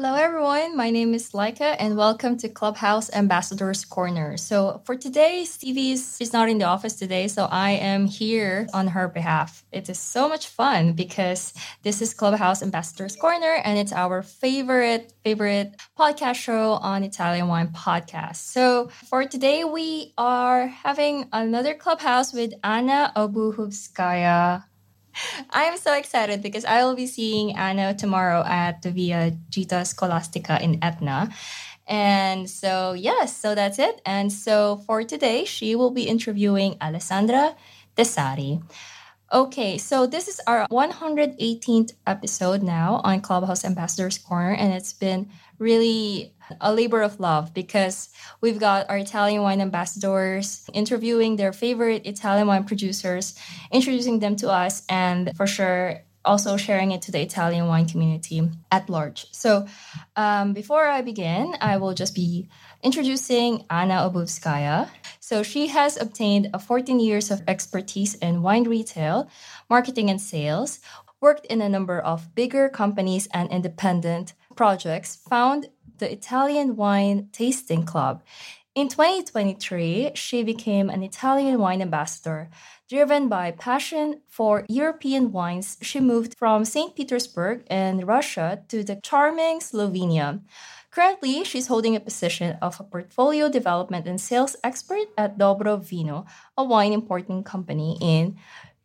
Hello, everyone. My name is Laika, and welcome to Clubhouse Ambassadors Corner. So, for today, Stevie is not in the office today, so I am here on her behalf. It is so much fun because this is Clubhouse Ambassadors Corner, and it's our favorite, favorite podcast show on Italian Wine Podcast. So, for today, we are having another Clubhouse with Anna Obukhovskaya. I'm so excited because I will be seeing Anna tomorrow at the Via Gita Scolastica in Etna. And so, yes, so that's it. And so for today, she will be interviewing Alessandra Tessari. Okay, so this is our 118th episode now on Clubhouse Ambassadors Corner, and it's been really a labor of love because we've got our Italian wine ambassadors interviewing their favorite Italian wine producers, introducing them to us, and for sure also sharing it to the Italian wine community at large. So, um, before I begin, I will just be introducing Anna Obukhovskaya. So, she has obtained a 14 years of expertise in wine retail, marketing, and sales, worked in a number of bigger companies and independent projects, found the Italian Wine Tasting Club. In 2023, she became an Italian wine ambassador. Driven by passion for European wines, she moved from St. Petersburg in Russia to the charming Slovenia. Currently, she's holding a position of a portfolio development and sales expert at Dobro Vino, a wine importing company in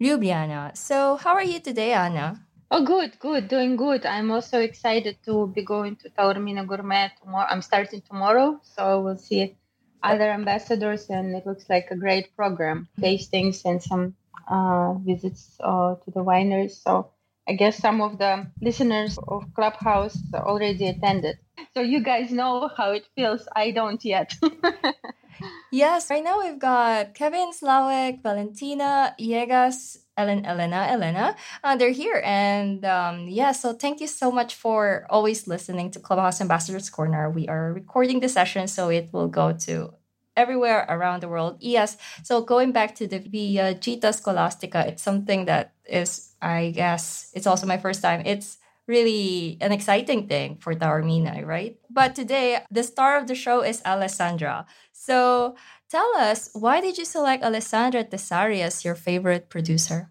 Ljubljana. So, how are you today, Anna? Oh, good, good, doing good. I'm also excited to be going to Taormina Gourmet tomorrow. I'm starting tomorrow, so we'll see other ambassadors, and it looks like a great program, tastings and some uh, visits uh, to the wineries. So I guess some of the listeners of Clubhouse already attended. So you guys know how it feels. I don't yet. yes, right now we've got Kevin Slawek, Valentina Yegas, Ellen, Elena, Elena. Uh, they're here. And um, yeah, so thank you so much for always listening to Clubhouse Ambassadors Corner. We are recording the session, so it will go to everywhere around the world. Yes. So going back to the Via Gita Scolastica, it's something that is, I guess, it's also my first time. It's really an exciting thing for Taormina, right? But today, the star of the show is Alessandra. So tell us, why did you select Alessandra Tessari as your favorite producer?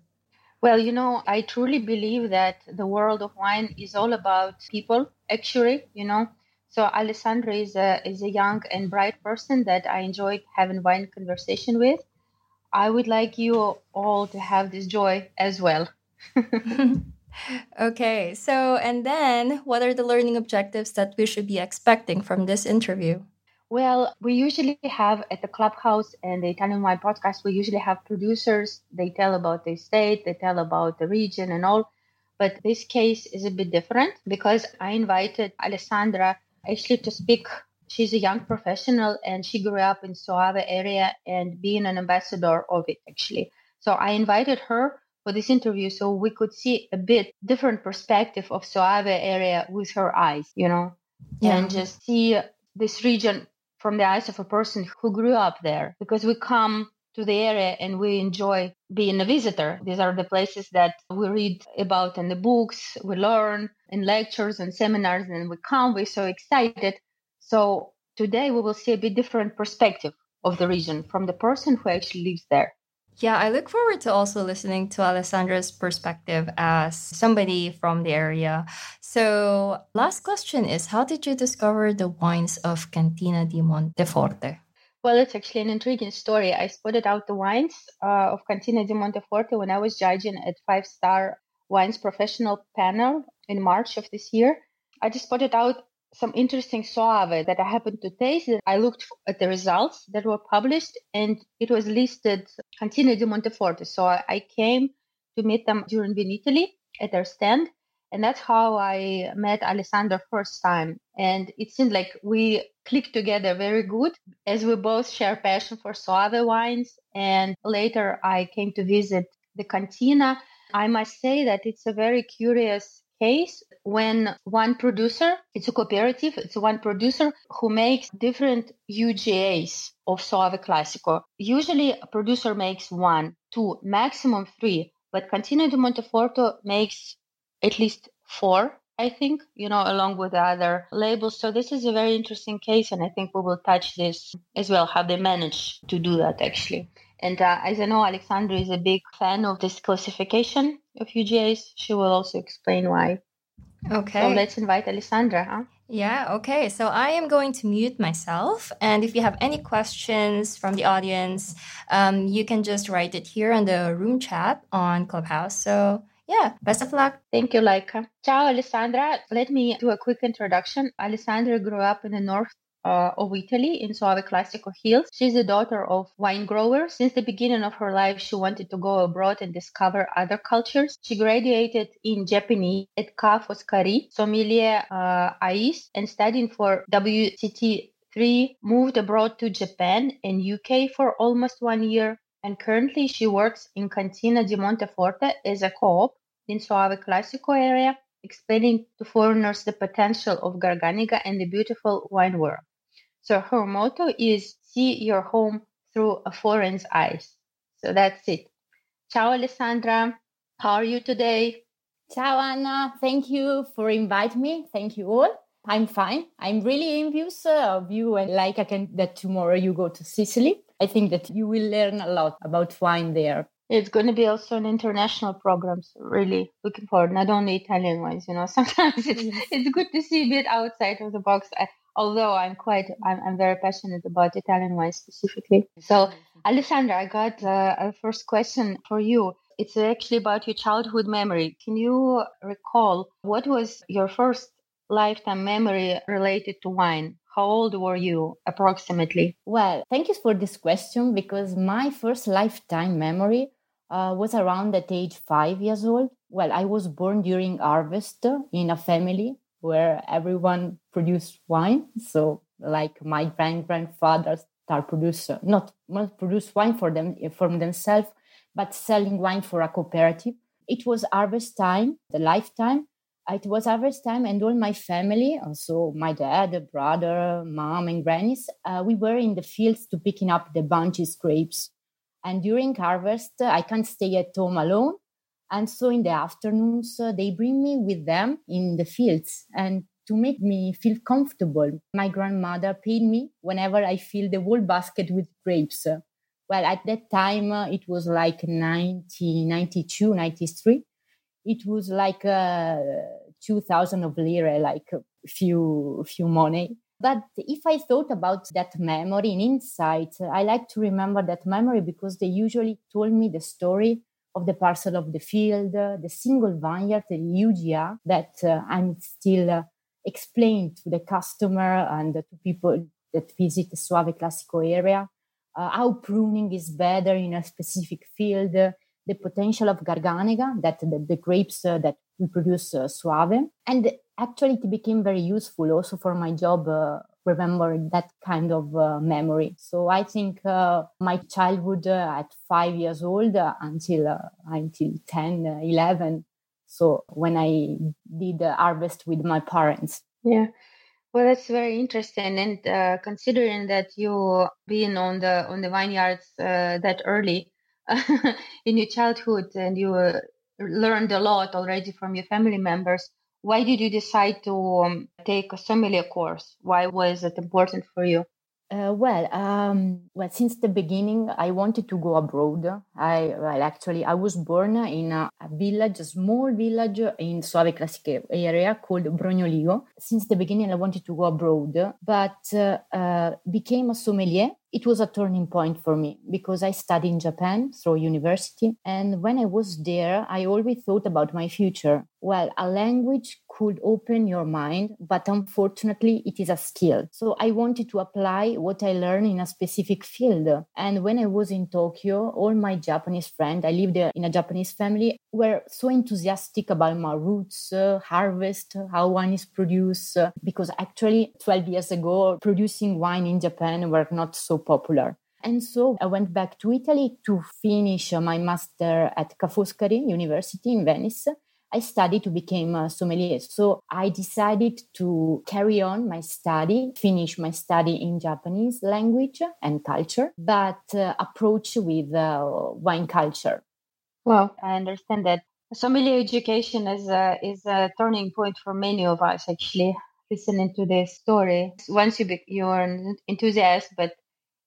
Well, you know, I truly believe that the world of wine is all about people, actually, you know. So Alessandra is a, is a young and bright person that I enjoyed having wine conversation with. I would like you all to have this joy as well. okay, so and then what are the learning objectives that we should be expecting from this interview? Well, we usually have at the clubhouse and the Italian Wine Podcast, we usually have producers. They tell about the state, they tell about the region and all. But this case is a bit different because I invited Alessandra actually to speak. She's a young professional and she grew up in Soave area and being an ambassador of it actually. So I invited her for this interview so we could see a bit different perspective of Soave area with her eyes, you know, yeah. and just see this region from the eyes of a person who grew up there because we come to the area and we enjoy being a visitor. These are the places that we read about in the books, we learn in lectures and seminars, and we come, we're so excited. So today we will see a bit different perspective of the region from the person who actually lives there. Yeah, I look forward to also listening to Alessandra's perspective as somebody from the area. So, last question is How did you discover the wines of Cantina di Monteforte? Well, it's actually an intriguing story. I spotted out the wines uh, of Cantina di Monteforte when I was judging at Five Star Wines Professional Panel in March of this year. I just spotted out some interesting Soave that I happened to taste. I looked at the results that were published and it was listed Cantina di Monteforte. So I came to meet them during Vinitaly at their stand. And that's how I met Alessandra first time. And it seemed like we clicked together very good as we both share passion for Soave wines. And later I came to visit the cantina. I must say that it's a very curious case when one producer, it's a cooperative, it's one producer who makes different UGAs of Soave Classico. Usually a producer makes one, two, maximum three, but Cantina di Monteforte makes at least four, I think, you know, along with the other labels. So this is a very interesting case, and I think we will touch this as well, how they manage to do that actually. And uh, as I know, Alexandra is a big fan of this classification of UGAs. She will also explain why. Okay. So let's invite Alessandra, huh? Yeah, okay. So I am going to mute myself. And if you have any questions from the audience, um, you can just write it here on the room chat on Clubhouse. So yeah, best of luck. Thank you, Laika. Ciao, Alessandra. Let me do a quick introduction. Alessandra grew up in the north uh, of Italy in Soave Classico Hills. She's the daughter of wine growers. Since the beginning of her life, she wanted to go abroad and discover other cultures. She graduated in Japanese at Ca' Foscari, Sommelier uh, AIS, and studying for WSET 3, moved abroad to Japan and UK for almost one year. And currently, she works in Cantina di Monteforte as a co-op in Soave Classico area explaining to foreigners the potential of Garganega and the beautiful wine world. So her motto is see your home through a foreign's eyes. So that's it. Ciao, Alessandra. How are you today? Ciao, Anna. Thank you for inviting me. Thank you all. I'm fine. I'm really envious uh, of you and like I can that tomorrow you go to Sicily. I think that you will learn a lot about wine there. It's going to be also an international program. So really looking forward, not only Italian wines, you know, sometimes it's, it's good to see a bit outside of the box. I, although I'm quite, I'm, I'm very passionate about Italian wine specifically. So, Alessandra, I got uh, a first question for you. It's actually about your childhood memory. Can you recall what was your first lifetime memory related to wine? How old were you approximately? Well, thank you for this question because my first lifetime memory uh, was around at age five years old. Well, I was born during harvest in a family where everyone produced wine. So, like my grand grandfather start producer, not produce wine for them for themselves, but selling wine for a cooperative. It was harvest time, the lifetime. It was harvest time, and all my family, also my dad, brother, mom, and grannies, uh, we were in the fields to picking up the bunches grapes. And during harvest, I can't stay at home alone. And so in the afternoons, uh, they bring me with them in the fields and to make me feel comfortable. My grandmother paid me whenever I filled the whole basket with grapes. Well, at that time, uh, it was like 1992, 93. It was like uh, 2000 of lira, like a few, few money. But if I thought about that memory and insight, I like to remember that memory because they usually told me the story of the parcel of the field, the single vineyard, the UGA, that uh, I'm still uh, explained to the customer and to people that visit the Soave Classico area, uh, how pruning is better in a specific field, the potential of Garganega, that the, grapes uh, that we produce uh, Soave. And actually it became very useful also for my job uh, remember that kind of uh, memory. So i think uh, my childhood uh, at 5 years old uh, until uh, until 10 11 so when i did the harvest with my parents. Yeah. Well that's very interesting. And considering that you been on the on the vineyards that early in your childhood and you learned a lot already from your family members why did you decide to um, take a sommelier course? Why was it important for you? Uh, well, um, well, since the beginning, I wanted to go abroad. I well, actually, I was born in a, a village, a small village in Soave Classico area called Brognoligo. Since the beginning, I wanted to go abroad, but uh, uh, became a sommelier it was a turning point for me because I studied in Japan through university. And when I was there, I always thought about my future. Well, a language could open your mind, but unfortunately, it is a skill. So I wanted to apply what I learned in a specific field. And when I was in Tokyo, all my Japanese friends, I lived there in a Japanese family, were so enthusiastic about my roots, uh, harvest, how wine is produced. Uh, because actually, 12 years ago, producing wine in Japan were not so popular. And so I went back to Italy to finish my master at Ca' Foscari University in Venice. I studied to become a sommelier. So I decided to carry on my study, finish my study in Japanese language and culture, but uh, approach with uh, wine culture. Well, I understand that sommelier education is a, is a turning point for many of us, actually, listening to this story. Once you be, you're an enthusiast, but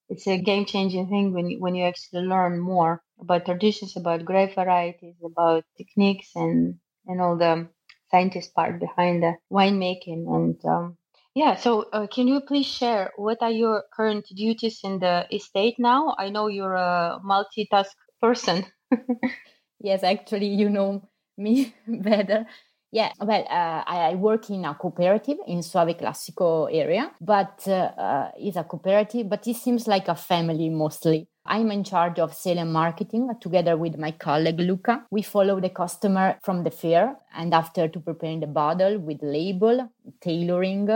it's a game changing thing when you, when you actually learn more about traditions, about grape varieties, about techniques, and and all the scientist part behind the winemaking. And um, yeah, so uh, can you please share what are your current duties in the estate now? I know you're a multitask person. yes, actually, you know me better. Yeah, well, uh, I, work in a cooperative in Soave Classico area, but uh, uh, it's a cooperative, but it seems like a family mostly. I'm in charge of sales and marketing together with my colleague Luca. We follow the customer from the fair and after to preparing the bottle with label, tailoring,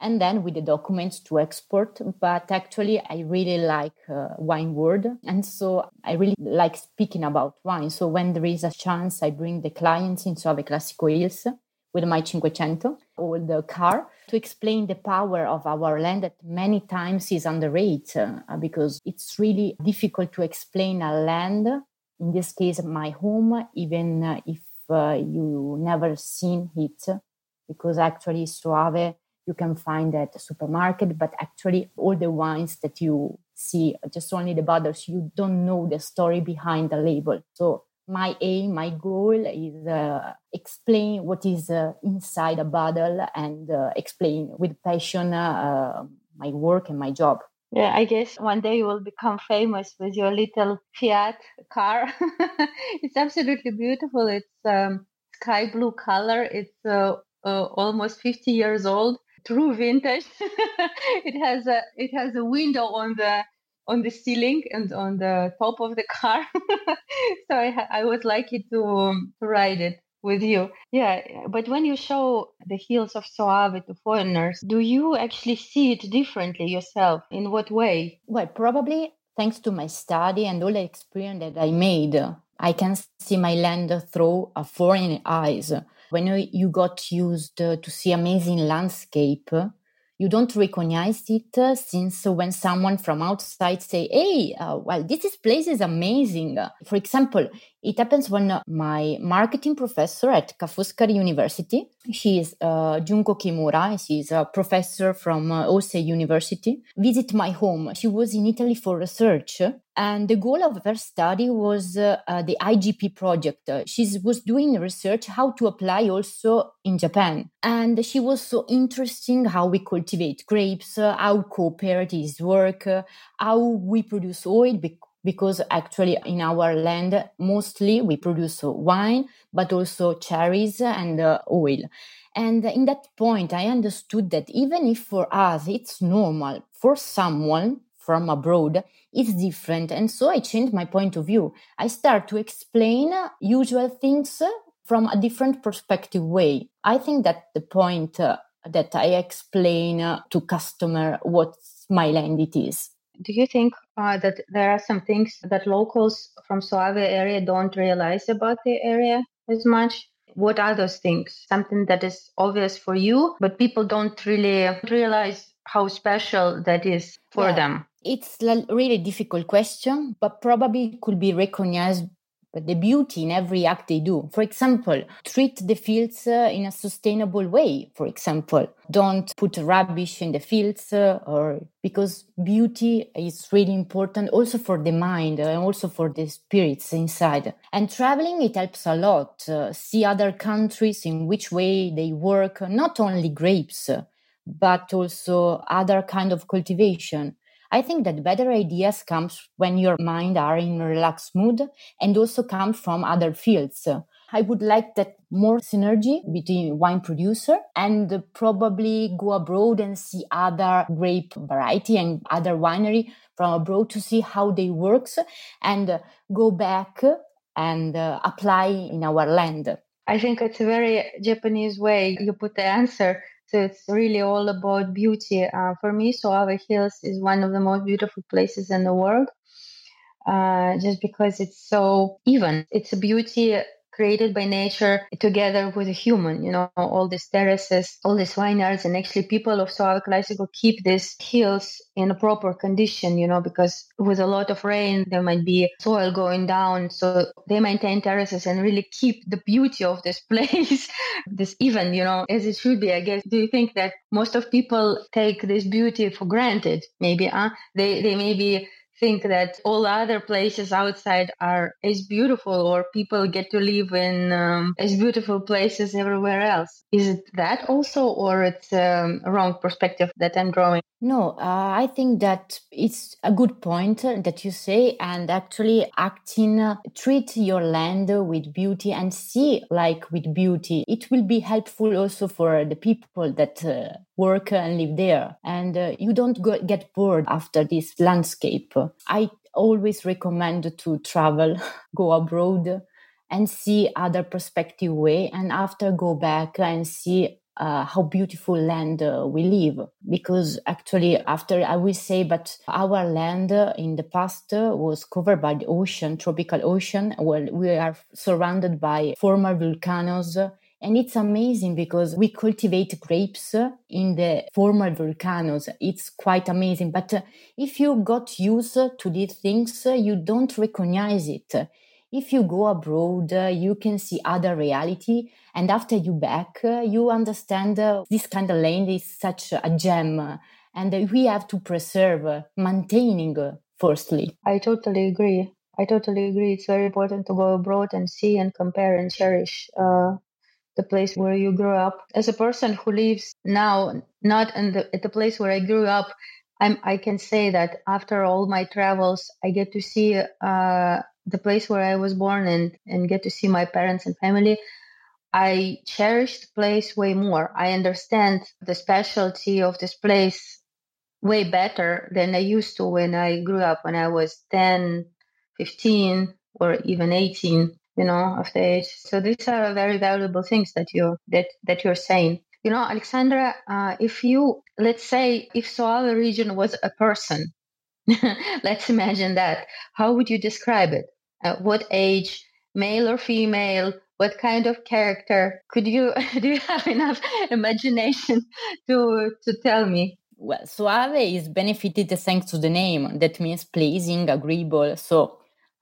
and then with the documents to export. But actually, I really like uh, wine world, and so I really like speaking about wine. So when there is a chance, I bring the clients into Soave Classico Hills with my Cinquecento or the car to explain the power of our land that many times is underrated uh, because it's really difficult to explain a land. In this case, my home, even uh, if uh, you never seen it, because actually Soave you can find at the supermarket, but actually all the wines that you see, just only the bottles, you don't know the story behind the label. So my aim, my goal is uh, explain what is uh, inside a bottle and uh, explain with passion uh, my work and my job. Yeah, I guess one day you will become famous with your little Fiat car. it's absolutely beautiful. It's um, sky blue color. It's uh, uh, almost 50 years old true vintage. it has a it has a window on the on the ceiling and on the top of the car. so I, I was lucky to, um, to ride it with you. Yeah, but when you show the hills of Soave to foreigners, do you actually see it differently yourself? In what way? Well, probably thanks to my study and all the experience that I made, I can see my land through a foreign eyes when you got used to see amazing landscape you don't recognize it uh, since when someone from outside say hey uh, well this is place is amazing. For example it happens when uh, my marketing professor at Ca' Foscari University she is uh, junko kimura she's a professor from uh, Hosei University visit my home she was in italy for research and the goal of her study was uh, uh, the IGP project. She was doing research how to apply also in Japan. And she was so interesting how we cultivate grapes, uh, how cooperatives work, uh, how we produce oil, because actually in our land, mostly we produce wine, but also cherries and uh, oil. And in that point, I understood that even if for us it's normal, for someone from abroad it's different. And so I changed my point of view. I start to explain usual things from a different perspective way. I think that the point uh, that I explain uh, to customer what my land it is. Do you think uh, that there are some things that locals from Soave area don't realize about the area as much? What are those things? Something that is obvious for you, but people don't really realize how special that is for yeah. them. It's a really difficult question, but probably could be recognized the beauty in every act they do. For example, treat the fields uh, in a sustainable way. For example, don't put rubbish in the fields uh, or because beauty is really important also for the mind and also for the spirits inside. And traveling, it helps a lot. Uh, see other countries in which way they work, not only grapes, but also other kind of cultivation I think that better ideas comes when your mind are in relaxed mood and also come from other fields. I would like that more synergy between wine producer and probably go abroad and see other grape variety and other winery from abroad to see how they works and go back and uh, apply in our land. I think it's a very Japanese way you put the answer so it's really all about beauty. Uh, for me, Soave Hills is one of the most beautiful places in the world. Uh, just because it's so even. It's a beauty created by nature together with a human. You know, all these terraces, all these vineyards, and actually people of Soave Classico keep these hills in a proper condition, you know, because with a lot of rain, there might be soil going down. So they maintain terraces and really keep the beauty of this place, this even, you know, as it should be, I guess. Do you think that most of people take this beauty for granted? Maybe, huh? They, they maybe think that all other places outside are as beautiful or people get to live in um, as beautiful places everywhere else. Is it that also, or it's um, a wrong perspective that I'm drawing? No, uh, I think that it's a good point that you say, and actually acting, uh, treat your land with beauty and see like with beauty. It will be helpful also for the people that uh, work and live there, and uh, you don't go, get bored after this landscape. I always recommend to travel, go abroad, and see other perspective way, and after go back and see uh, how beautiful land uh, we live. Because actually after i will say but our land uh, in the past uh, was covered by the ocean tropical ocean well we are surrounded by former volcanoes and it's amazing because we cultivate grapes in the former volcanoes. It's quite amazing. But uh, if you got used to these things, you don't recognize it if you go abroad, uh, you can see other reality. And after you back, uh, you understand uh, this kind of land is such a gem. and we have to preserve, uh, maintaining uh, firstly. I totally agree. I totally agree. It's very important to go abroad and see and compare and cherish uh, the place where you grew up. As a person who lives now, not in the, at the place where I grew up, I'm, I can say that after all my travels, I get to see uh, the place where I was born and, and get to see my parents and family, I cherish the place way more. I understand the specialty of this place way better than I used to when I grew up, when I was 10, 15, or even 18, you know, of the age. So these are very valuable things that you that that you're saying. You know, Alexandra, uh, if you let's say if Soave region was a person, let's imagine that. How would you describe it? uh, what age, male or female, what kind of character? Could you do you have enough imagination to to tell me? Well, Soave is benefited thanks to the name. That means pleasing, agreeable. So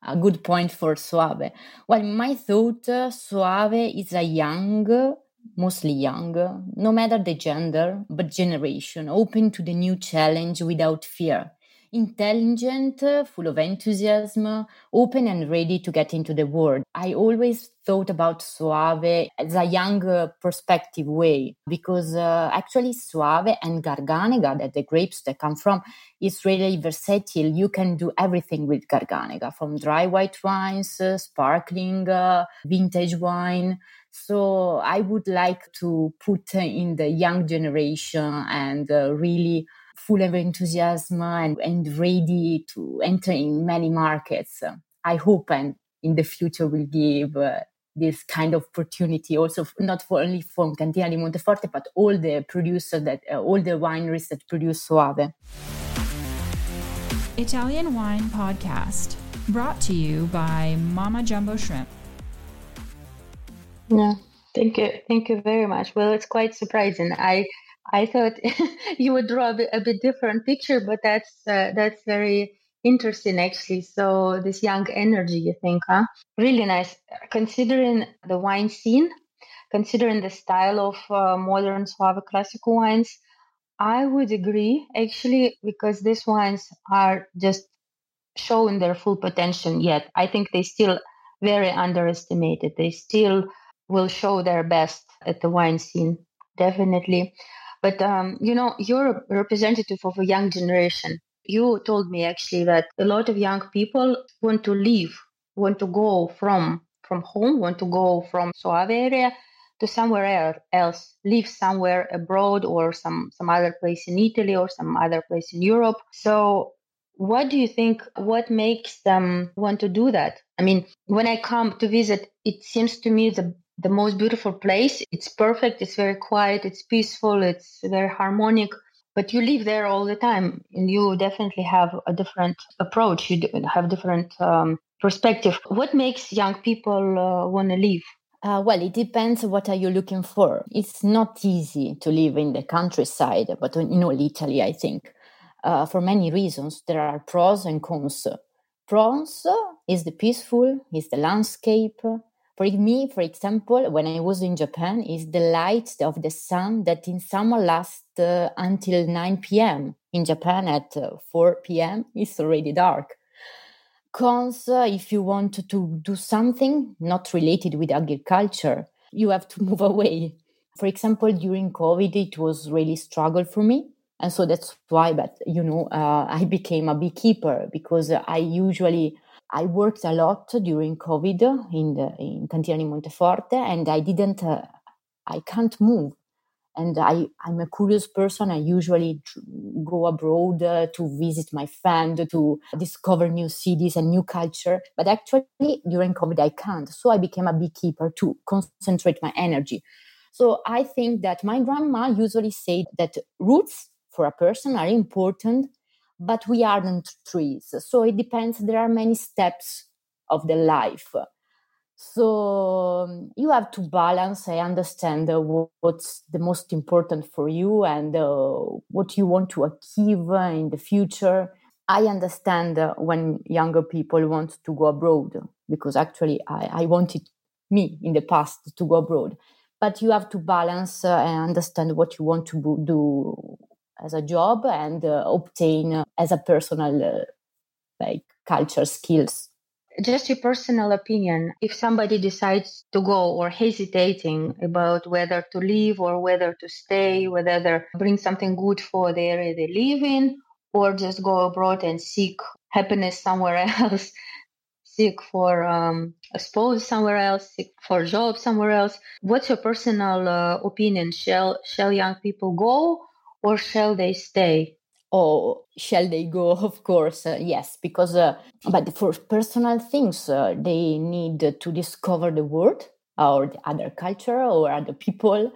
a good point for Soave. Well, my thought, uh, Soave is a young, mostly young, no matter the gender, but generation, open to the new challenge without fear intelligent, full of enthusiasm, open and ready to get into the world. I always thought about Soave as a young perspective way because uh, actually Soave and Garganega, that the grapes that come from, is really versatile. You can do everything with Garganega, from dry white wines, uh, sparkling, uh, vintage wine. So I would like to put in the young generation and uh, really full of enthusiasm and, and ready to enter in many markets. I hope and in the future will give uh, this kind of opportunity also not for only from Cantina di Monteforte but all the producers that uh, all the wineries that produce Soave. Italian Wine Podcast brought to you by Mama Jumbo Shrimp. Yeah, thank you, thank you very much. Well, it's quite surprising. I I thought you would draw a bit, a bit, different picture, but that's uh, that's very interesting actually. So this young energy, you think, huh? Really nice. Considering the wine scene, considering the style of uh, modern Soave classical wines, I would agree actually because these wines are just showing their full potential yet. I think they still very underestimated. They still will show their best at the wine scene, definitely. But um, you know, you're a representative of a young generation. You told me actually that a lot of young people want to leave, want to go from from home, want to go from Soave area to somewhere else, live somewhere abroad or some some other place in Italy or some other place in Europe. So what do you think what makes them want to do that i mean when i come to visit it seems to me the the most beautiful place it's perfect it's very quiet it's peaceful it's very harmonic but you live there all the time and you definitely have a different approach you have different um, perspective what makes young people uh, want to live uh, well, it depends what are you looking for. It's not easy to live in the countryside, but in all Italy, I think uh, for many reasons. There are pros and cons. Pros is the peaceful, is the landscape. For me, for example, when I was in Japan, is the light of the sun that in summer lasts uh, until 9 p.m. In Japan, at uh, 4 p.m., it's already dark. Cons, uh, if you want to do something not related with agriculture, you have to move away. For example, during COVID, it was really struggle for me and so that's why but you know uh, i became a beekeeper because i usually i worked a lot during covid in the in cantina di monteforte and i didn't uh, i can't move and I, I'm a curious person. I usually go abroad uh, to visit my friend, to discover new cities and new culture. But actually, during COVID, I can't. So I became a beekeeper to concentrate my energy. So I think that my grandma usually said that roots for a person are important, but we aren't trees. So it depends. There are many steps of the life. So um, you have to balance. I understand uh, what's the most important for you and uh, what you want to achieve in the future. I understand uh, when younger people want to go abroad because actually I, I wanted me in the past to go abroad. But you have to balance uh, and understand what you want to do as a job and uh, obtain uh, as a personal uh, like culture skills. Just your personal opinion. If somebody decides to go or hesitating about whether to leave or whether to stay whether they bring something good for the area they live in or just go abroad and seek happiness somewhere else seek for um, a spouse somewhere else seek for a job somewhere else what's your personal uh, opinion? Shall shall young people go or shall they stay? Oh, shall they go? Of course, uh, yes, because uh, but for personal things, uh, they need to discover the world or the other culture or other people,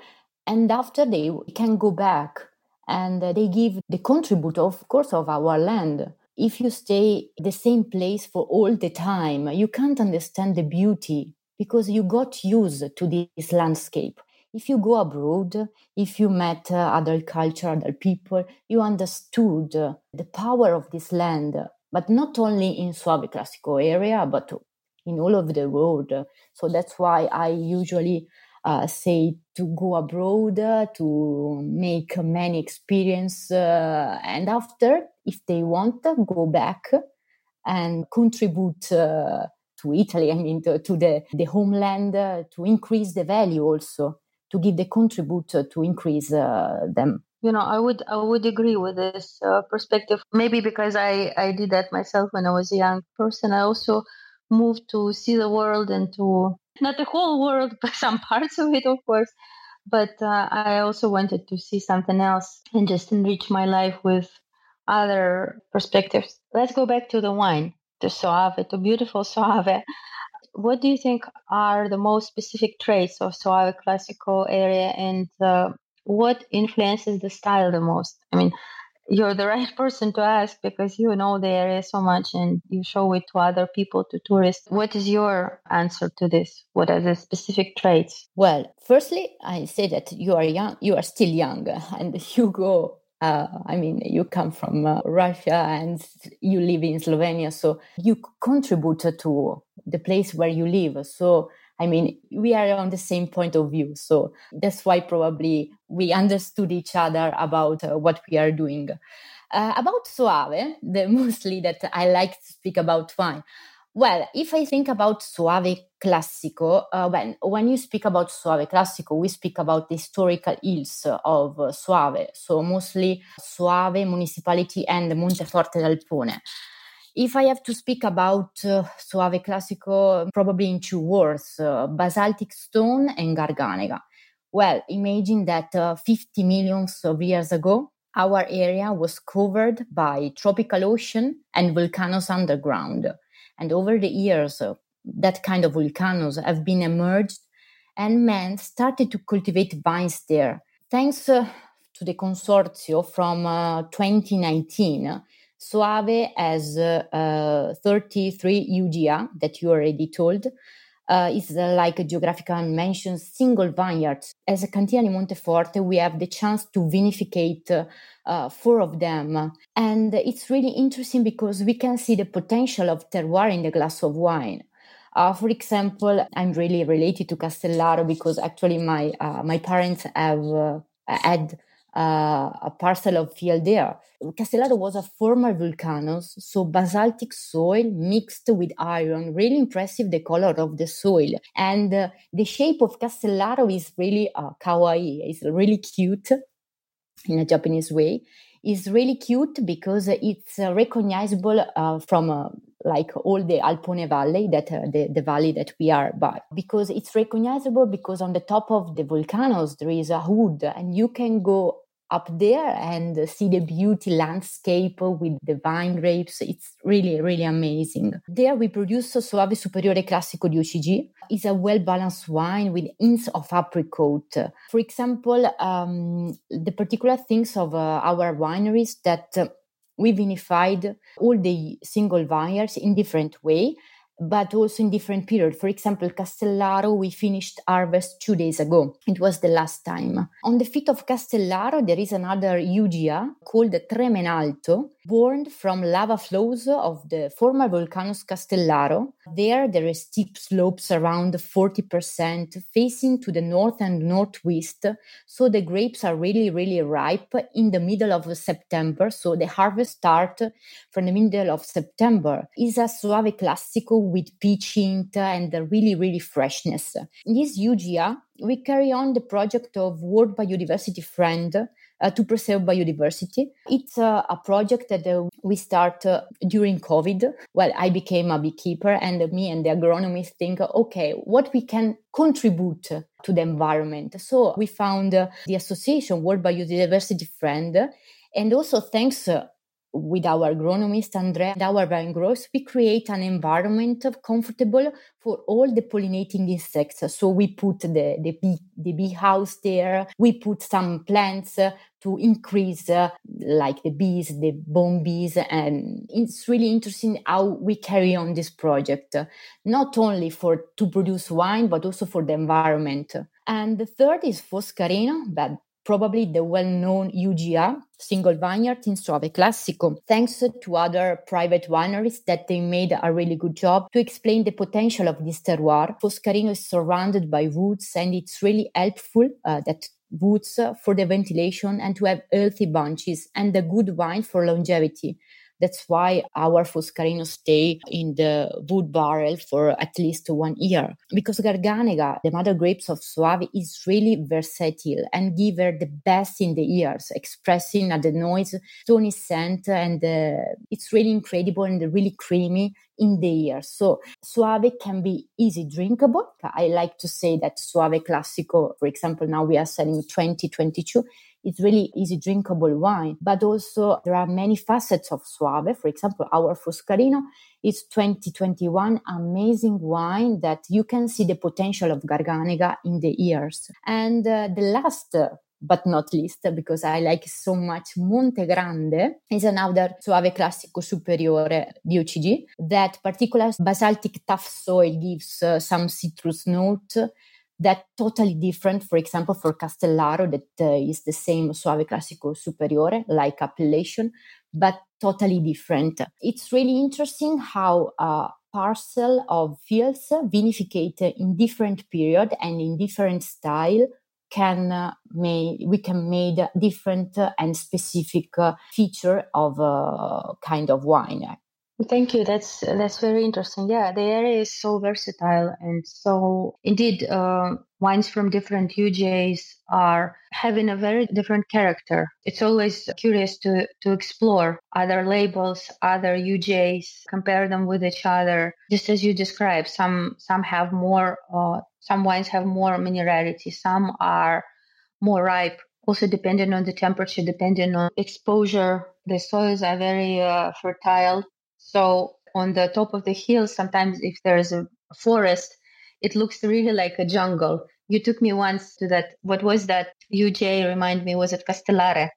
and after they can go back and they give the contribute, of course, of our land. If you stay the same place for all the time, you can't understand the beauty because you got used to this landscape if you go abroad, if you met uh, other culture, other people, you understood uh, the power of this land, but not only in Soave Classico area, but in all of the world. So that's why I usually uh, say to go abroad uh, to make many experience, uh, and after, if they want, go back and contribute uh, to Italy. I mean, to, to the the homeland to increase the value also to give the contribute to increase uh, them. You know i would i would agree with this uh, perspective. Maybe because i i did that myself when i was a young person i also moved to see the world and to not the whole world but some parts of it of course. But uh, i also wanted to see something else and just enrich my life with other perspectives. Let's go back to the wine to Soave, to beautiful Soave what do you think are the most specific traits of Soave classical area and uh, what influences the style the most? I mean, you're the right person to ask because you know the area so much and you show it to other people, to tourists. What is your answer to this? What are the specific traits? Well, firstly, I say that you are young, you are still young, and you go Uh, I mean, you come from uh, Russia and you live in Slovenia, so you contribute to the place where you live. So, I mean, we are on the same point of view. So that's why probably we understood each other about uh, what we are doing. Uh, about Soave, the mostly that I like to speak about wine. Well, if I think about Soave Classico, uh, when, when you speak about Soave Classico, we speak about the historical hills of uh, Soave, so mostly Soave municipality and Monteforte d'Alpone. If I have to speak about uh, Soave Classico, probably in two words, uh, basaltic stone and Garganega. Well, imagine that uh, 50 millions of years ago, our area was covered by tropical ocean and volcanoes underground. And over the years, uh, that kind of volcanoes have been emerged, and men started to cultivate vines there. Thanks uh, to the consorzio from uh, 2019, Soave has uh, 33 UGA that you already told. Uh, is uh, like a geographical mention, single vineyards. As a Cantina Monteforte, we have the chance to vinificate uh, uh, four of them. And it's really interesting because we can see the potential of terroir in the glass of wine. Uh, for example, I'm really related to Castellaro because actually my uh, my parents have uh, had uh, a parcel of field there. Castellaro was a former volcano, so basaltic soil mixed with iron. Really impressive the color of the soil. And uh, the shape of Castellaro is really uh, kawaii, it's really cute in a Japanese way is really cute because it's uh, recognizable uh, from uh, like all the Alpone Valley, that uh, the, the valley that we are by, because it's recognizable because on the top of the volcanoes there is a hood and you can go up there and see the beauty landscape with the vine grapes. It's really, really amazing. There we produce Soave Superiore Classico DOCG. It's a well-balanced wine with hints of apricot. For example, um, the particular things of uh, our wineries that uh, we vinified all the single vineyards in different way but also in different periods. For example, Castellaro, we finished harvest two days ago. It was the last time. On the feet of Castellaro, there is another UGA called Tremenalto, born from lava flows of the former volcanoes Castellaro. There, there are steep slopes around 40% facing to the north and northwest. So the grapes are really, really ripe in the middle of September. So the harvest start from the middle of September. Is a Soave Classico with peach hint and really, really freshness. In this UGA, we carry on the project of World Biodiversity Friend to preserve biodiversity. It's uh, a project that uh, we start uh, during COVID. Well, I became a beekeeper, and me and the agronomists think, okay, what we can contribute to the environment. So we found uh, the association World Biodiversity Friend, and also thanks uh, with our agronomist Andrea and our vine growers, we create an environment of comfortable for all the pollinating insects. So we put the, the bee the bee house there. We put some plants to increase uh, like the bees, the bomb bees, and it's really interesting how we carry on this project, not only for to produce wine but also for the environment. And the third is Foscarino, that probably the well-known UGA single vineyard in Soave Classico, thanks to other private wineries that they made a really good job to explain the potential of this terroir. Foscarino is surrounded by woods and it's really helpful uh, that woods for the ventilation and to have healthy bunches and a good wine for longevity. That's why our Foscarino stay in the wood barrel for at least one year. Because Garganega, the mother grapes of Soave, is really versatile and give her the best in the ears, expressing at the noise, tony scent, and uh, it's really incredible and really creamy in the ear. So Soave can be easy drinkable. I like to say that Soave Classico, for example, now we are selling 2022 it's really easy drinkable wine, but also there are many facets of Soave. For example, our Foscarino is 2021 amazing wine that you can see the potential of Garganega in the ears. And uh, the last but not least because I like so much Monte Grande is another Soave Classico Superiore DOCG that particular basaltic tough soil gives uh, some citrus note that totally different, for example, for Castellaro, that uh, is the same Soave Classico Superiore, like appellation, but totally different. It's really interesting how a parcel of fields vinificated in different period and in different style can uh, may we can made different uh, and specific uh, feature of a uh, kind of wine Thank you. That's that's very interesting. Yeah, the area is so versatile, and so indeed, uh, wines from different UGAs are having a very different character. It's always curious to to explore other labels, other UGAs, compare them with each other. Just as you described, some some have more, uh, some wines have more minerality, some are more ripe. Also, depending on the temperature, depending on exposure, the soils are very uh, fertile so on the top of the hill, sometimes if there's a forest, it looks really like a jungle. You took me once to that. What was that? UGA remind me. Was it Castellare?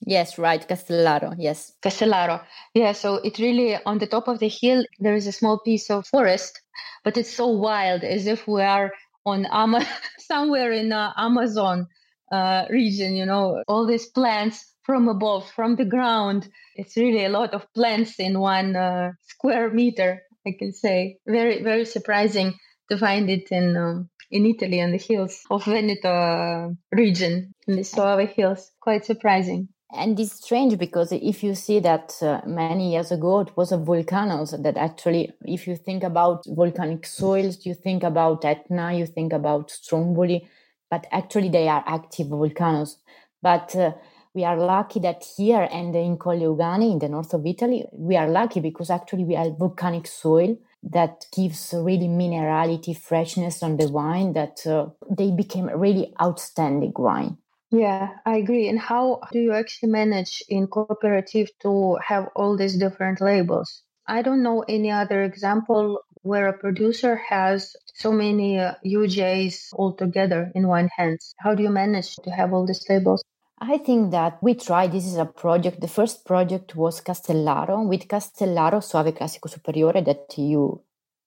Yes, right, Castellaro. Yes, Castellaro. Yeah. So it really on the top of the hill there is a small piece of forest, but it's so wild, as if we are on Ama- somewhere in the Amazon uh, region. You know, all these plants from above, from the ground. It's really a lot of plants in one uh, square meter, I can say. Very, very surprising to find it in um, in Italy on the hills of Veneto uh, region, in the Soave hills. Quite surprising. And it's strange because if you see that uh, many years ago it was a volcanoes that actually, if you think about volcanic soils, you think about Etna, you think about Stromboli, but actually they are active volcanoes. But uh, we are lucky that here and in Colli Euganei, in the north of Italy, we are lucky because actually we have volcanic soil that gives really minerality, freshness on the wine that uh, they became really outstanding wine. Yeah, I agree. And how do you actually manage in cooperative to have all these different labels? I don't know any other example where a producer has so many uh, UGAs all together in one hands. How do you manage to have all these labels? I think that we tried. This is a project. The first project was Castellaro with Castellaro Soave Classico Superiore that you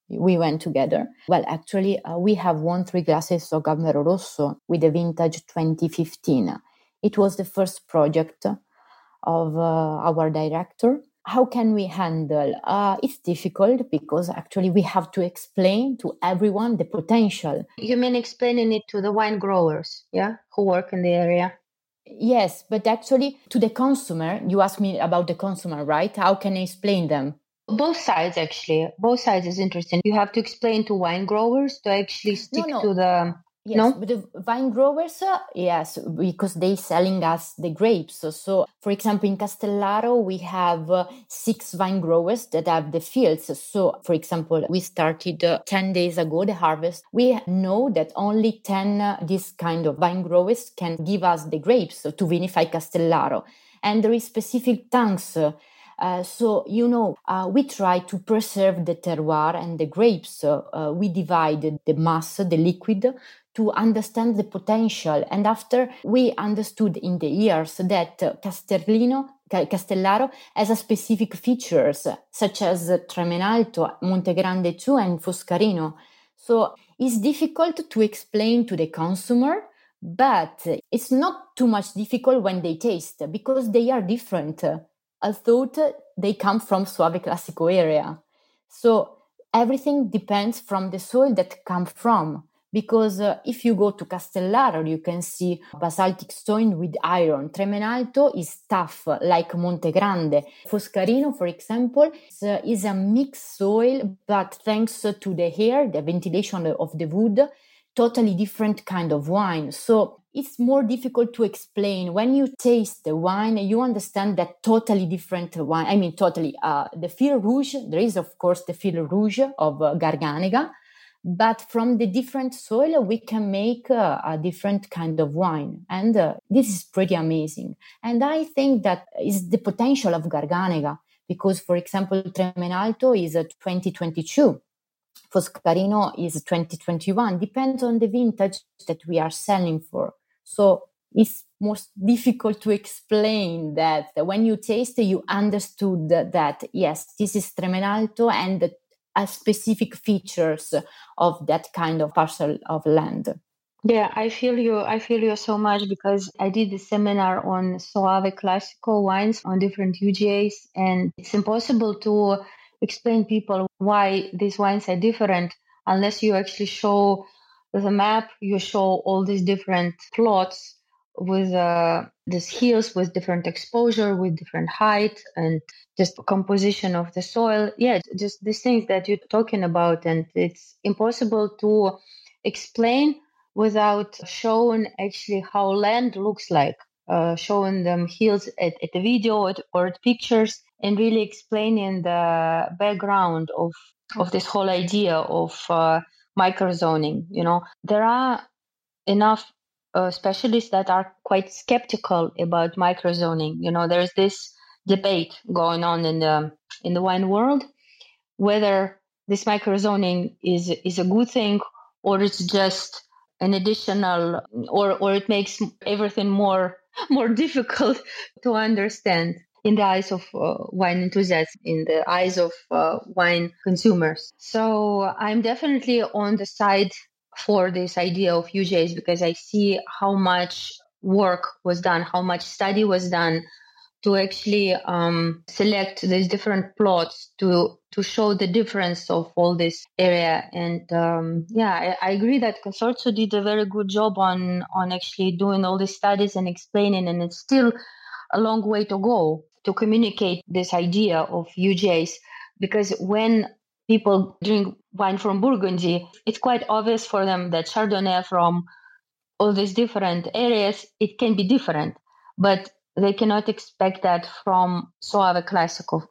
we went together. Well, actually, uh, we have won three glasses of Gambero Rosso with the vintage 2015. It was the first project of uh, our director. How can we handle? Uh, it's difficult because actually we have to explain to everyone the potential. You mean explaining it to the wine growers, yeah, who work in the area? Yes, but actually, to the consumer, you asked me about the consumer, right? How can I explain them? Both sides, actually. Both sides is interesting. You have to explain to wine growers to actually stick no, no. to the Yes, no? but the vine growers, uh, yes, because they selling us the grapes. So, for example, in Castellaro, we have uh, six vine growers that have the fields. So, for example, we started uh, 10 days ago the harvest. We know that only 10 uh, this kind of vine growers can give us the grapes to vinify Castellaro. And there is specific tanks uh, uh, so, you know, uh, we try to preserve the terroir and the grapes. Uh, we divide the mass, the liquid, to understand the potential. And after we understood in the years that Castellino Castellaro has a specific features such as Tremenalto, Montegrande 2 and Foscarino. So it's difficult to explain to the consumer, but it's not too much difficult when they taste because they are different. I thought they come from Soave Classico area. So everything depends from the soil that come from because uh, if you go to Castellaro, you can see basaltic stone with iron. Tremenalto is tough, like Monte Grande. Foscarino, for example, is, uh, is a mixed soil, but thanks to the air, the ventilation of the wood, totally different kind of wine. So it's more difficult to explain. When you taste the wine, you understand that totally different wine. I mean, totally. Uh, the fil rouge, there is, of course, the fil rouge of uh, Garganega but from the different soil we can make uh, a different kind of wine and uh, this is pretty amazing and i think that is the potential of garganega because for example tremenalto is a 2022 foscarino is 2021 depends on the vintage that we are selling for so it's most difficult to explain that when you taste you understood that yes this is tremenalto and a specific features of that kind of parcel of land. Yeah, I feel you. I feel you so much because I did a seminar on Soave Classico wines on different UGAs, and it's impossible to explain people why these wines are different unless you actually show the map. You show all these different plots with uh, these hills with different exposure, with different height, and just composition of the soil. Yeah, just these things that you're talking about, and it's impossible to explain without showing actually how land looks like, uh, showing them hills at, at a video at, or at pictures, and really explaining the background of of this whole idea of uh, microzoning. You know, there are enough uh, specialists that are quite skeptical about microzoning. You know, there's this debate going on in the in the wine world whether this microzoning is is a good thing or it's just an additional or or it makes everything more more difficult to understand in the eyes of uh, wine enthusiasts in the eyes of uh, wine consumers so i'm definitely on the side for this idea of UGAs because i see how much work was done how much study was done to actually um, select these different plots to to show the difference of all this area. And um, yeah, I, I, agree that Consorzio did a very good job on on actually doing all these studies and explaining. And it's still a long way to go to communicate this idea of UGAs because when people drink wine from Burgundy, it's quite obvious for them that Chardonnay from all these different areas it can be different, but they cannot expect that from Soave Classico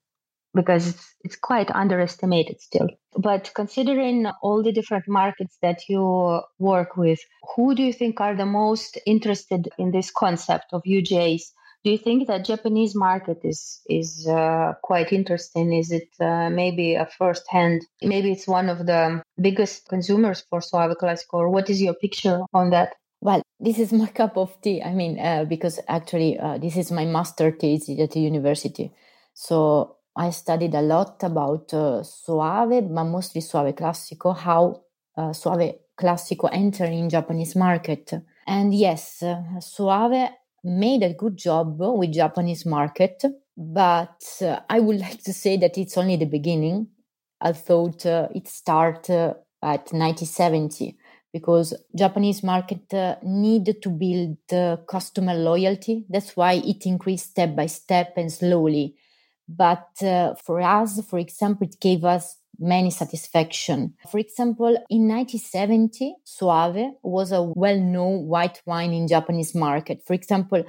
because it's, it's quite underestimated still. But considering all the different markets that you work with, who do you think are the most interested in this concept of UGAs? Do you think that Japanese market is is uh, quite interesting? Is it uh, maybe a first hand? Maybe it's one of the biggest consumers for Soave Classico, or what is your picture on that? Well, this is my cup of tea. I mean, uh, because actually, uh, this is my master thesis at the university. So I studied a lot about uh, Soave, but mostly Soave Classico, how uh, Soave Classico entered in Japanese market. And yes, Soave made a good job with Japanese market, but uh, I would like to say that it's only the beginning. I thought it started at 1970 because Japanese market uh, to build uh, customer loyalty. That's why it increased step by step and slowly. But uh, for us, for example, it gave us many satisfaction. For example, in 1970, Soave was a well-known white wine in Japanese market. For example,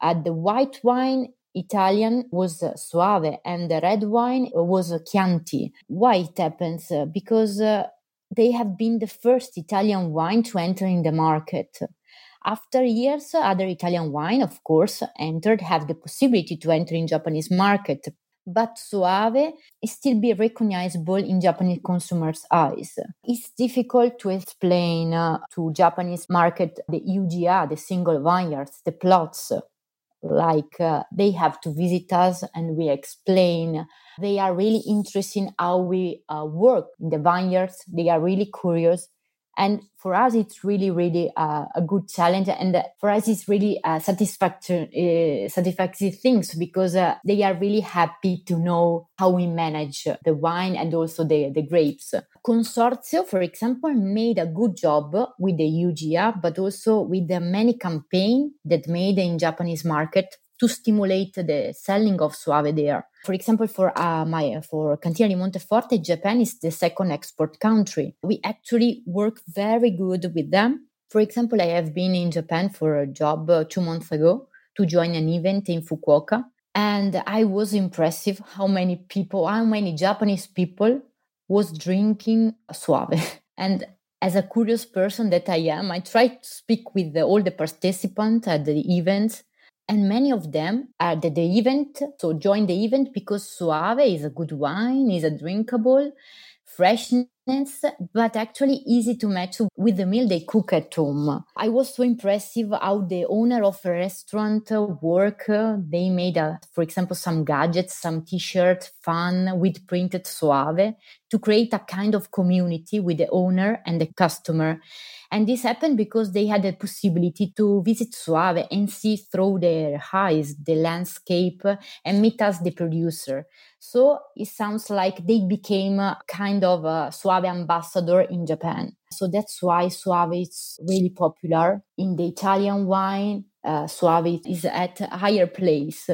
uh, the white wine Italian was uh, Soave and the red wine was Chianti. Why it happens? Uh, because uh, they have been the first Italian wine to enter in the market. After years, other Italian wine, of course, entered, have the possibility to enter in Japanese market, but Soave still be recognizable in Japanese consumers' eyes. It's difficult to explain uh, to Japanese market the UGA, the single vineyards, the plots, like uh, they have to visit us and we explain. They are really interested in how we uh, work in the vineyards. They are really curious and for us it's really really uh, a good challenge. And for us it's really uh, satisfactory uh, satisfactory things because uh, they are really happy to know how we manage the wine and also the, the grapes. Consorzio for example made a good job with the uga but also with the many campaign that made in japanese market to stimulate the selling of Soave there. For example, for uh, my for Cantina di Monteforte, Japan is the second export country. We actually work very good with them. For example, I have been in Japan for a job uh, two months ago to join an event in Fukuoka, and I was impressive how many people, how many Japanese people was drinking Soave. and as a curious person that I am, I tried to speak with the, all the participants at the events and many of them are at the event so join the event because Soave is a good wine is a drinkable freshness but actually easy to match with the meal they cook at home. I was so impressive how the owner of a restaurant work. Uh, they made, a, for example, some gadgets, some t-shirt, fun with printed Soave to create a kind of community with the owner and the customer. And this happened because they had the possibility to visit Soave and see through their eyes the landscape and meet us, the producer. So it sounds like they became a kind of a Soave ambassador in Japan. So that's why Soave is really popular in the Italian wine. Uh, Soave is at a higher place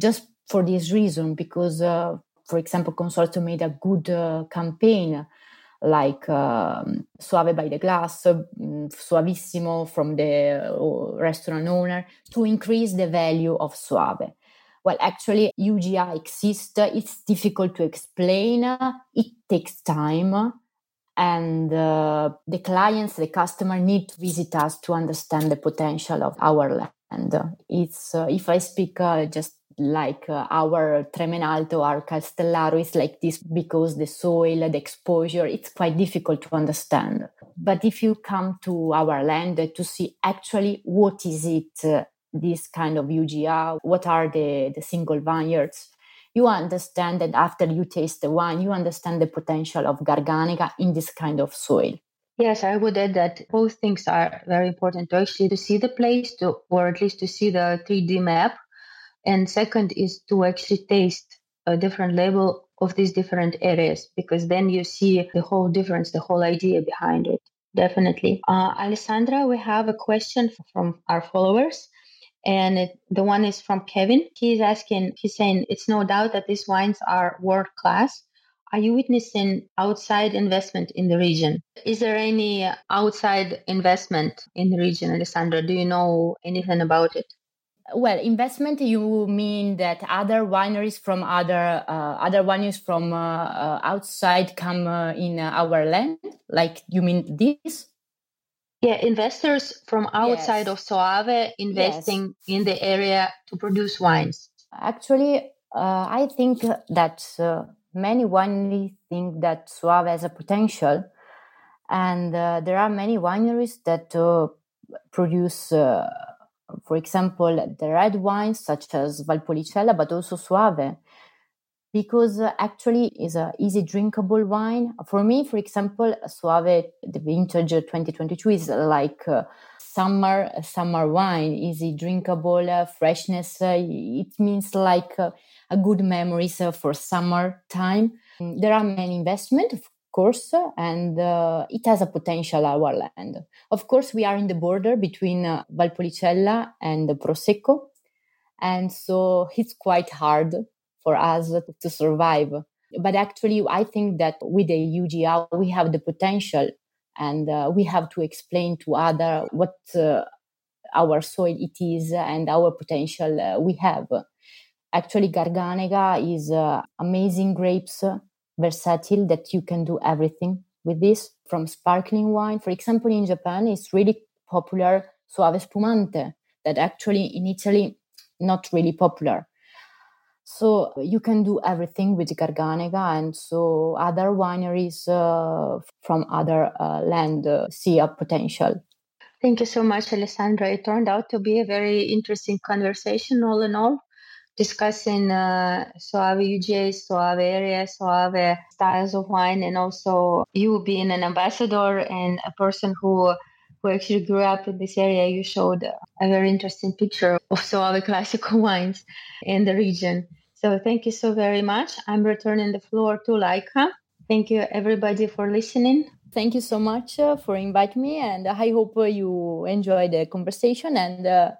just for this reason, because, uh, for example, Consorzio made a good uh, campaign like um, Soave by the Glass, um, Suavissimo from the uh, restaurant owner to increase the value of Soave. Well, actually, UGA exists. It's difficult to explain. It takes time. And uh, the clients, the customer need to visit us to understand the potential of our land. It's, uh, if I speak uh, just like uh, our Tremenalto our Castellaro is like this because the soil, the exposure, it's quite difficult to understand. But if you come to our land to see actually what is it, uh, this kind of UGA, what are the, the single vineyards, you understand that after you taste the wine, you understand the potential of Garganega in this kind of soil. Yes, I would add that both things are very important to actually to see the place, to, or at least to see the 3D map. And second is to actually taste a different label of these different areas because then you see the whole difference the whole idea behind it. Definitely. Uh, alessandra we have a question from our followers and it, the one is from kevin he's asking he's saying it's no doubt that these wines are world class are you witnessing outside investment in the region? Is there any outside investment in the region, Alessandra? Do you know anything about it? well investment you mean that other wineries from other uh, other wineries from uh, uh, outside come uh, in our land like you mean this yeah investors from outside yes. of soave investing yes. in the area to produce wines actually uh, i think that uh, many wineries think that soave has a potential and there are many wineries that produce for example, the red wines such as Valpolicella, but also Soave, because uh, actually is a easy drinkable wine. For me, for example, Soave, the vintage 2022 is like uh, summer summer wine, easy drinkable, uh, freshness. Uh, it means like uh, a good memories uh, for summer time. There are many investment, of course, and uh, it has a potential, our land. Of course, we are in the border between uh, Valpolicella and Prosecco, and so it's quite hard for us to survive. But actually, I think that with the UGA, we have the potential, and uh, we have to explain to other what uh, our soil it is and our potential uh, we have. Actually, Garganega is uh, amazing grapes versatile that you can do everything with this from sparkling wine. For example, in Japan, it's really popular Soave Spumante that actually in Italy not really popular. So you can do everything with Garganega, and so other wineries uh, from other uh, land uh, see a potential. Thank you so much, Alessandra. It turned out to be a very interesting conversation, all in all discussing uh, Soave UGA, Soave area, Soave styles of wine, and also you being an ambassador and a person who who actually grew up in this area. You showed a very interesting picture of Soave Classico wines in the region. So thank you so very much. I'm returning the floor to Laika. Thank you everybody for listening. Thank you so much uh, for inviting me, and I hope uh, you enjoy the conversation and. Uh,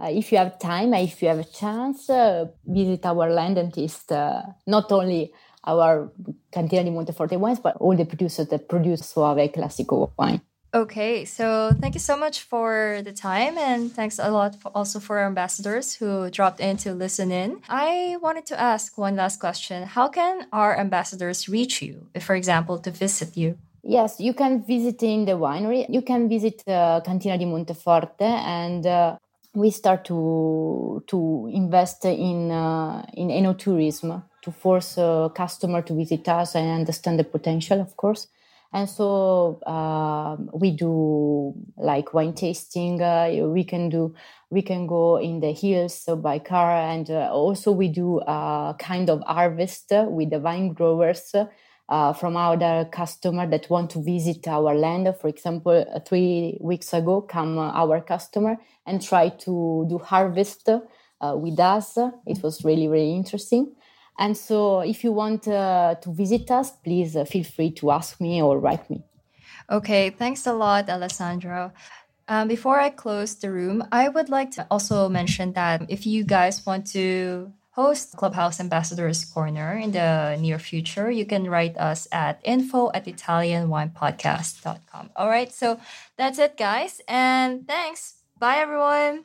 uh, if you have time, if you have a chance, uh, visit our land and taste uh, not only our Cantina di Monteforte wines, but all the producers that produce Soave Classico wine. Okay, so thank you so much for the time, and thanks a lot for also for our ambassadors who dropped in to listen in. I wanted to ask one last question: How can our ambassadors reach you, if, for example, to visit you? Yes, you can visit in the winery. You can visit uh, Cantina di Monteforte, and uh, we start to to invest in uh, in enoturism to force a customer to visit us and understand the potential, of course. And so um, we do like wine tasting. Uh, we can do we can go in the hills so by car, and uh, also we do a kind of harvest with the vine growers. Uh, from other customer that want to visit our land. For example, uh, three weeks ago, come uh, our customer and try to do harvest uh, with us. It was really, really interesting. And so, if you want uh, to visit us, please uh, feel free to ask me or write me. Okay, thanks a lot, Alessandro. Um, before I close the room, I would like to also mention that if you guys want to host Clubhouse Ambassadors Corner in the near future, you can write us at info at italianwinepodcast.com. All right, so that's it, guys, and thanks. Bye, everyone.